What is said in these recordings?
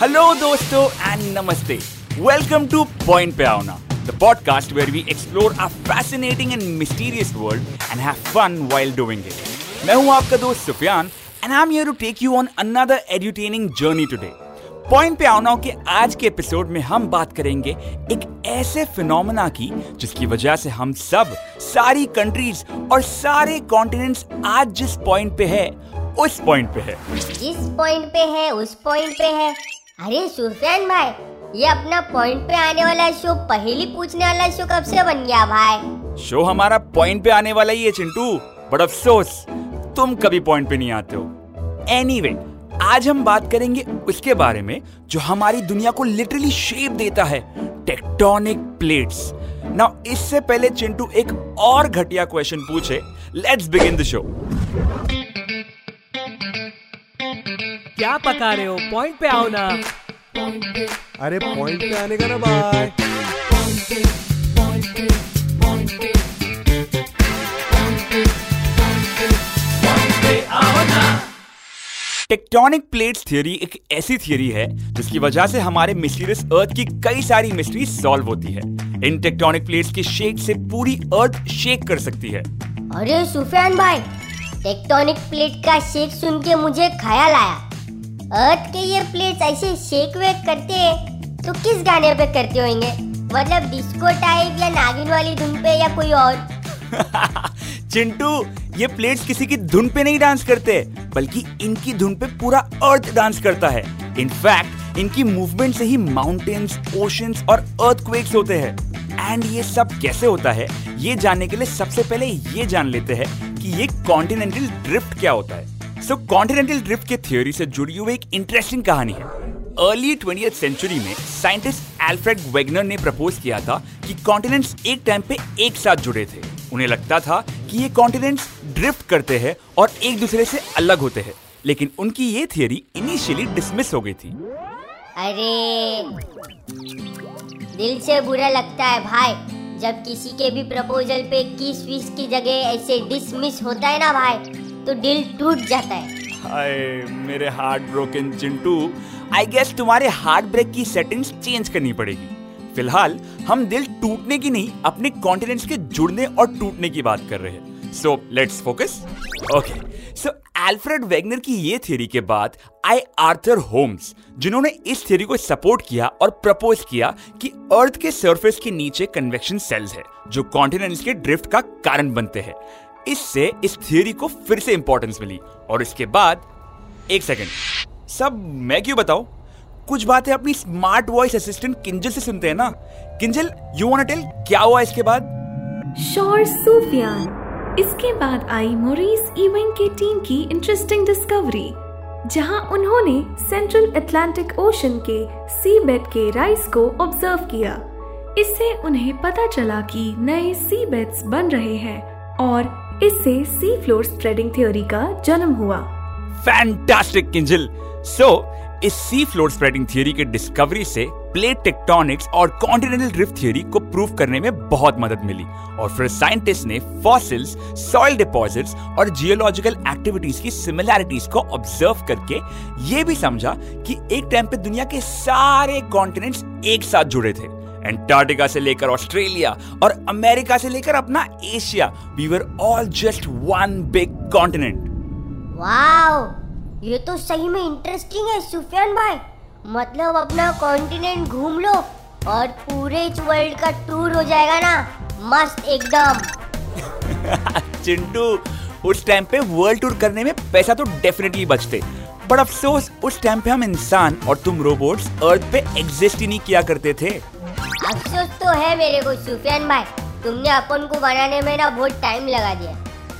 Hello दोस्तों and नमस्ते. Welcome to point पे आओना the podcast where we explore a fascinating and mysterious world and have fun while doing it मैं हूँ आपका दोस्त Sufiyan and I am here to take you on another edutaining journey today point पे आओना के आज के एपिसोड में हम बात करेंगे एक ऐसे फिनोमेना की, जिसकी वजह से हम सब, सारी कंट्रीज़ और सारे कॉन्टिनेंट्स आज जिस पॉइंट पे है, उस पॉइंट पे है। जिस पॉइंट पे है, उस पॉइंट पे है। अरे सुफियान भाई ये अपना पॉइंट पे आने वाला शो पहली पूछने वाला शो कब से बन गया भाई? शो हमारा पॉइंट पे आने वाला ही है चिंटू। बट अफसोस तुम कभी पॉइंट पे नहीं आते हो। एनीवे anyway, आज हम बात करेंगे उसके बारे में जो हमारी दुनिया को लिटरली शेप देता है टेक्टोनिक प्लेट्स नाउ इससे पहले चिंटू एक और घटिया क्वेश्चन पूछे। लेट्स बिगिन द शो क्या पका रहे हो? पॉइंट पे आओ ना। अरे पॉइंट पे आने का ना बाय टेक्टोनिक प्लेट्स थियरी एक ऐसी थियरी है जिसकी वजह से हमारे मिस्टीरियस अर्थ की कई सारी मिस्ट्री सॉल्व होती है। इन टेक्टोनिक प्लेट्स के शेक से पूरी अर्थ शेक कर सकती है। अरे सुफियान भाई टेक्टोनिक प्लेट का शेक सुन के मुझे ख्याल आया। अर्थ के ये प्लेट्स ऐसे शेक वेक करते हैं तो किस गाने पे करते होंगे? मतलब डिस्को टाइप या नागिन वाली धुन पे या कोई और? चिंटू, ये प्लेट्स किसी की धुन पे नहीं डांस करते, बल्कि इनकी धुन पे पूरा अर्थ डांस करता है। इनफैक्ट इनकी मूवमेंट से ही माउंटेन्स ओशंस और अर्थक्वेक्स होते हैं। एंड ये सब कैसे होता है? ये जानने के लिए सबसे पहले ये जान लेते हैं कि ये कॉन्टिनेंटल ड्रिफ्ट क्या होता है। सो कॉन्टिनेंटल ड्रिफ्ट के थ्योरी से जुड़ी हुई एक इंटरेस्टिंग कहानी है। अर्ली ट्वेंटी सेंचुरी में साइंटिस्ट एल्फ्रेड वेगनर ने प्रपोज किया था कि कॉन्टिनेंट्स एक टाइम पे एक साथ जुड़े थे। उन्हें लगता था कि ये कॉन्टिनेंट्स ड्रिफ्ट करते हैं और एक दूसरे से अलग होते हैं। लेकिन उनकी ये थियोरी इनिशियली डिसमिस हो गई थी। अरे। दिल से बुरा लगता है भाई, जब किसी के भी प्रपोजल पे किस विस की जगह ऐसे डिसमिस होता है ना भाई तो दिल टूट जाता है। हाय, मेरे heart broken Chintu I guess तुम्हारे हार्ट ब्रेक की सेटिंग्स चेंज करनी पड़ेगी। फ़िलहाल, हम दिल टूटने की नहीं, अपने कॉन्टिनेंट्स के जुड़ने और टूटने की बात कर रहे हैं। So let's focus okay so Alfred Wegener की ये थ्योरी के बाद आई आर्थर होम्स जिन्होंने इस थ्योरी को सपोर्ट किया और प्रपोज किया कि अर्थ के सरफेस के नीचे कन्वेक्शन सेल्स है, जो कॉन्टिनेंट्स के ड्रिफ्ट का कारण बनते हैं। इससे इस थ्योरी को फिर से इंपॉर्टेंस मिली। और इसके बाद, एक सेकंड सब, मैं क्यों बताऊँ? कुछ बातें अपनी स्मार्ट वॉइस असिस्टेंट किंजल से सुनते हैं ना। किंजल यू वांट टेल क्या हुआ इसके बाद? शोर सूफियान इसके बाद आई मोरिस इवन के टीम की इंटरेस्टिंग डिस्कवरी जहाँ उन्होंने सेंट्रल अटलांटिक ओशन के सी बेड के राइस को ऑब्ज़र्व किया। इससे उन्हें पता चला कि नए सी बेड्स बन रहे हैं और इससे सी फ्लोर स्प्रेडिंग थ्योरी का जन्म हुआ। फैंटास्टिक किंजल सो इस सी फ्लोर स्प्रेडिंग थ्योरी के डिस्कवरी से प्लेट टेक्टोनिक्स और कॉन्टिनेंटल ड्रिफ्ट थ्योरी को प्रूव करने में बहुत मदद मिली। और फिर साइंटिस्ट ने फॉसिल्स सॉइल डिपॉजिट्स और जियोलॉजिकल एक्टिविटीज़ की सिमिलैरिटीज को ऑब्ज़र्व करके ये भी समझा कि एक टाइम पे दुनिया के सारे कॉन्टिनेंट्स एक साथ जुड़े थे। एंटार्क्टिका से लेकर ऑस्ट्रेलिया और अमेरिका से लेकर अपना Asia we were all just one big continent wow ये तो सही में इंटरेस्टिंग है, सुफियान भाई। मतलब अपना कॉन्टिनेंट घूम लो और पूरे वर्ल्ड का टूर हो जाएगा ना मस्त एकदम। चिंटू उस टाइम पे वर्ल्ड टूर करने में पैसा तो डेफिनेटली बचते। बट अफसोस उस टाइम पे हम इंसान और तुम रोबोट्स अर्थ पे एग्जिस्ट ही नहीं किया करते थे। अफसोस तो है मेरे को सुफियान भाई। तुमने अपन को बनाने में ना बहुत टाइम लगा दिया।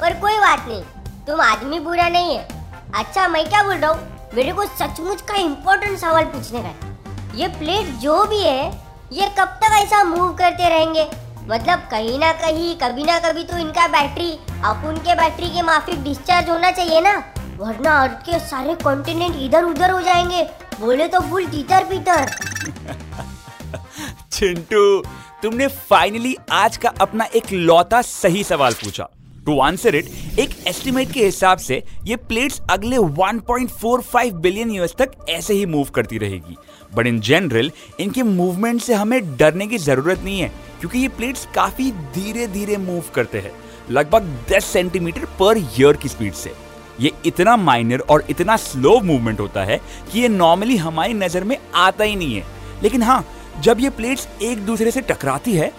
पर कोई बात नहीं तुम आदमी बुरा नहीं है। अच्छा मैं क्या बोल रहा हूँ? मेरे को सचमुच का इम्पोर्टेंट सवाल पूछने का है। ये प्लेट जो भी है, ये कब तक ऐसा मूव करते रहेंगे? मतलब कहीं ना कहीं, कभी ना कभी तो इनका बैटरी अपुन के बैटरी के माफिक डिस्चार्ज होना चाहिए ना। वरना अर्थ के सारे कॉन्टिनेंट इधर उधर हो जाएँगे। बोले तो फुल तीतर पीतर चिंटू, तुमने फाइनली आज का अपना एक लौता सही सवाल पूछा। टू आंसर इट एक एस्टिमेट के हिसाब से ये प्लेट्स अगले 1.45 बिलियन ईयर्स तक ऐसे ही मूव करती रहेगी। बट इन जनरल इनके मूवमेंट से हमें डरने की ज़रूरत नहीं है, क्योंकि ये प्लेट्स काफ़ी धीरे धीरे मूव करते हैं, लगभग 10 सेंटीमीटर पर ईयर की स्पीड से। ये इतना माइनर और इतना स्लो मूवमेंट होता है कि ये नॉर्मली हमारी नज़र में आता ही नहीं है। लेकिन हाँ जब ये प्लेट्स एक दूसरे से टकराती है,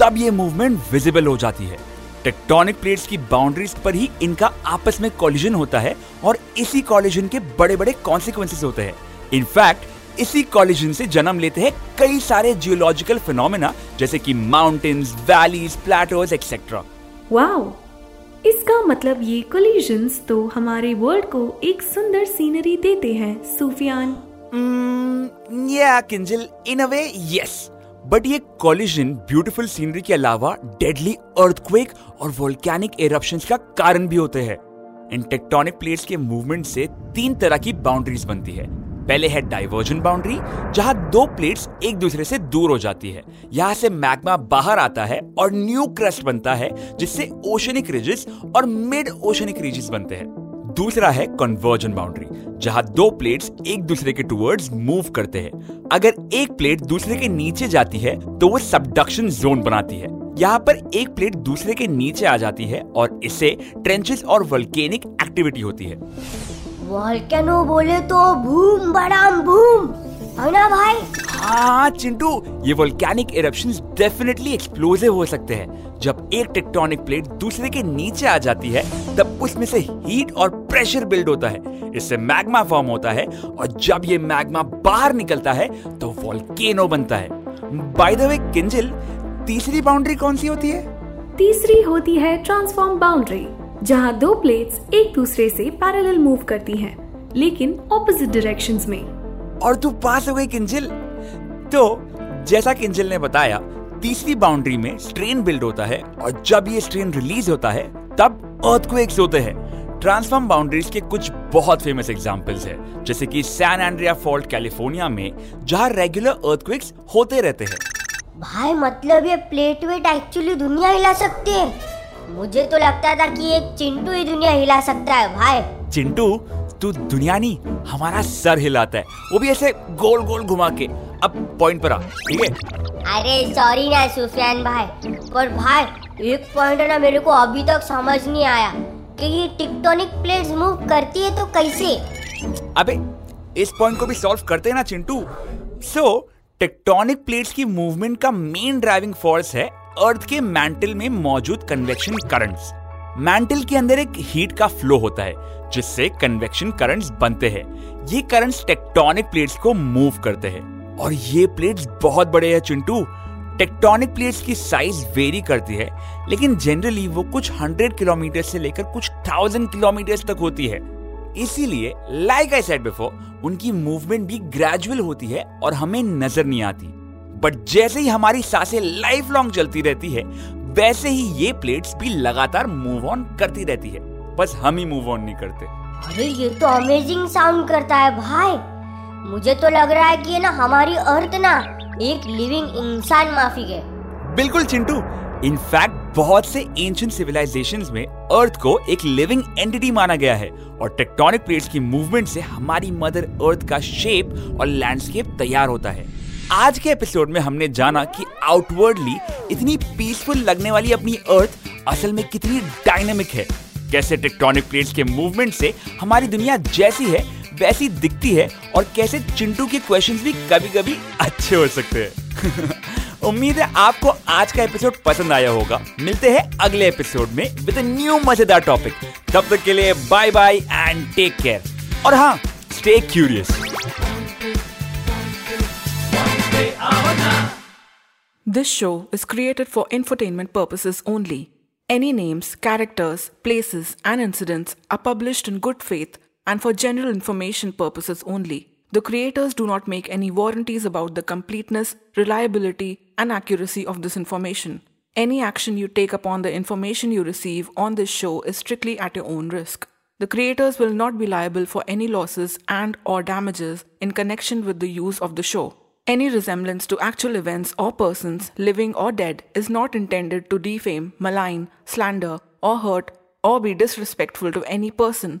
तब ये मूवमेंट विजिबल हो जाती है। टेक्टोनिक प्लेट्स की बाउंड्रीज पर ही इनका आपस में कॉलिजन होता है और इसी कॉलिजन के बड़े बड़े कॉन्सिक्वेंसेस होते हैं। इनफैक्ट इसी कॉलिजन से जन्म लेते हैं कई सारे जियोलॉजिकल फिनोमेना जैसे कि mountains valleys plateaus etcetera wow इसका मतलब ये कोलिजन्स तो हमारे वर्ल्ड को एक सुंदर सीनरी देते हैं सूफियान। या Kinjal in a way yes but ये कॉलिजन ब्यूटीफुल सीनरी के अलावा डेडली अर्थक्वेक और वोल्केनिक एरप्शंस का कारण भी होते हैं। इन टेक्टोनिक प्लेट्स के मूवमेंट से तीन तरह की बाउंड्रीज बनती है। पहले है डाइवर्जन बाउंड्री जहाँ दो प्लेट्स एक दूसरे से दूर हो जाती है। यहाँ से मैग्मा बाहर आता है और न्यू क्रस्ट बनता है, जिससे ओशनिक रिजेस और मिड ओशनिक रिजेस बनते हैं। दूसरा है कन्वर्जन बाउंड्री जहाँ दो प्लेट्स एक दूसरे के टुवर्ड्स मूव करते हैं। अगर एक प्लेट दूसरे के नीचे जाती है तो वो सबडक्शन जोन बनाती है। यहाँ पर एक प्लेट दूसरे के नीचे आ जाती है और इससे ट्रेंचेस और वल्केनिक एक्टिविटी होती है। वॉल्केनो बोले तो भूम बड़ाम भूम। है ना भाई? हाँ चिंटू ये वोल्केनिक इरप्शंस डेफिनेटली एक्सप्लोजिव हो सकते हैं। जब एक टेक्टोनिक प्लेट दूसरे के नीचे आ जाती है तब उसमें से हीट और प्रेशर बिल्ड होता है। इससे मैग्मा फॉर्म होता है और जब ये मैग्मा बाहर निकलता है तो वोल्केनो बनता है। बाय द वे किंजल तीसरी बाउंड्री कौन सी होती है? तीसरी होती है ट्रांसफॉर्म बाउंड्री जहाँ दो प्लेट्स एक दूसरे से पैरेलल मूव करती हैं, लेकिन ऑपोजिट डायरेक्शंस में। और तू पास हो गई किंजल तो जैसा किंजल ने बताया तीसरी बाउंड्री में स्ट्रेन बिल्ड होता है और जब ये स्ट्रेन रिलीज़ होता है तब अर्थक्वेक्स होते हैं। ट्रांसफॉर्म बाउंड्रीज के कुछ बहुत फ़ेमस एग्जांपल्स हैं। जैसे कि सैन एंड्रिया फॉल्ट कैलिफ़ोर्निया में जहाँ रेगुलर अर्थक्वेक्स होते रहते हैं। भाई मतलब ये प्लेट वेट एक्चुअली दुनिया हिला सकती है। मुझे तो लगता था कि एक चिंटू ही दुनिया हिला सकता है भाई। चिंटू तू दुनिया नहीं हमारा सर हिलाता है। वो भी ऐसे गोल गोल घुमा के। अब पॉइंट पर आ ठीक है? अरे सॉरी ना सुफियान भाई। पर भाई एक पॉइंट है ना मेरे को अभी तक समझ नहीं आया कि ये टिक्टोनिक प्लेट्स मूव करती है तो कैसे? अबे इस पॉइंट को भी सॉल्व करते हैं ना Chintu. So so, tectonic plates की मूवमेंट का मेन ड्राइविंग फोर्स है अर्थ के मैंटल में मौजूद कन्वेक्शन करंट्स मैंटल के अंदर एक हीट का फ्लो होता है जिससे कन्वेक्शन करंट्स बनते हैं। ये करंट्स टेक्टोनिक प्लेट्स को मूव करते हैं। और ये प्लेट्स बहुत बड़े हैं चिंटू। टेक्टोनिक प्लेट्स की साइज़ वेरी करती है, लेकिन जनरली वो कुछ हंड्रेड किलोमीटर से लेकर कुछ थाउज़ेंड किलोमीटर तक होती है। इसीलिए लाइक आई सेड बिफोर उनकी मूवमेंट भी ग्रेजुअल होती है और हमें नज़र नहीं आती। बट जैसे ही हमारी साँसें लाइफ लॉन्ग चलती रहती है, वैसे ही ये प्लेट्स भी लगातार मूव ऑन करती रहती है। बस हम ही मूव ऑन नहीं करते। अरे, ये तो अमेजिंग साउंड करता है भाई। मुझे तो लग रहा है कि ये ना हमारी अर्थ ना एक लिविंग इंसान माफिक है बिल्कुल चिंटू। इनफैक्ट बहुत से एंशियंट सिविलाइजेशंस में अर्थ को एक लिविंग एंटिटी माना गया है और टेक्टोनिक प्लेट्स की मूवमेंट से हमारी मदर अर्थ का शेप और लैंडस्केप तैयार होता है। आज के एपिसोड में हमने जाना कि आउटवर्डली इतनी पीसफुल लगने वाली अपनी अर्थ असल में कितनी डायनेमिक है। कैसे टेक्टोनिक प्लेट्स के मूवमेंट से हमारी दुनिया जैसी है, वैसी दिखती है और कैसे चिंटू के क्वेश्चंस भी कभी कभी अच्छे हो सकते हैं। उम्मीद है आपको आज का एपिसोड पसंद आया होगा। मिलते हैं अगले एपिसोड में विद न्यू मज़ेदार टॉपिक तब तक के लिए bye bye and take care और हाँ stay curious this show is created for entertainment purposes only any names characters places and incidents are published in good faith and for general information purposes only. The creators do not make any warranties about the completeness, reliability, and accuracy of this information. Any action you take upon the information you receive on this show is strictly at your own risk. The creators will not be liable for any losses and or damages in connection with the use of the show. Any resemblance to actual events or persons, living or dead, is not intended to defame, malign, slander, or hurt or be disrespectful to any person,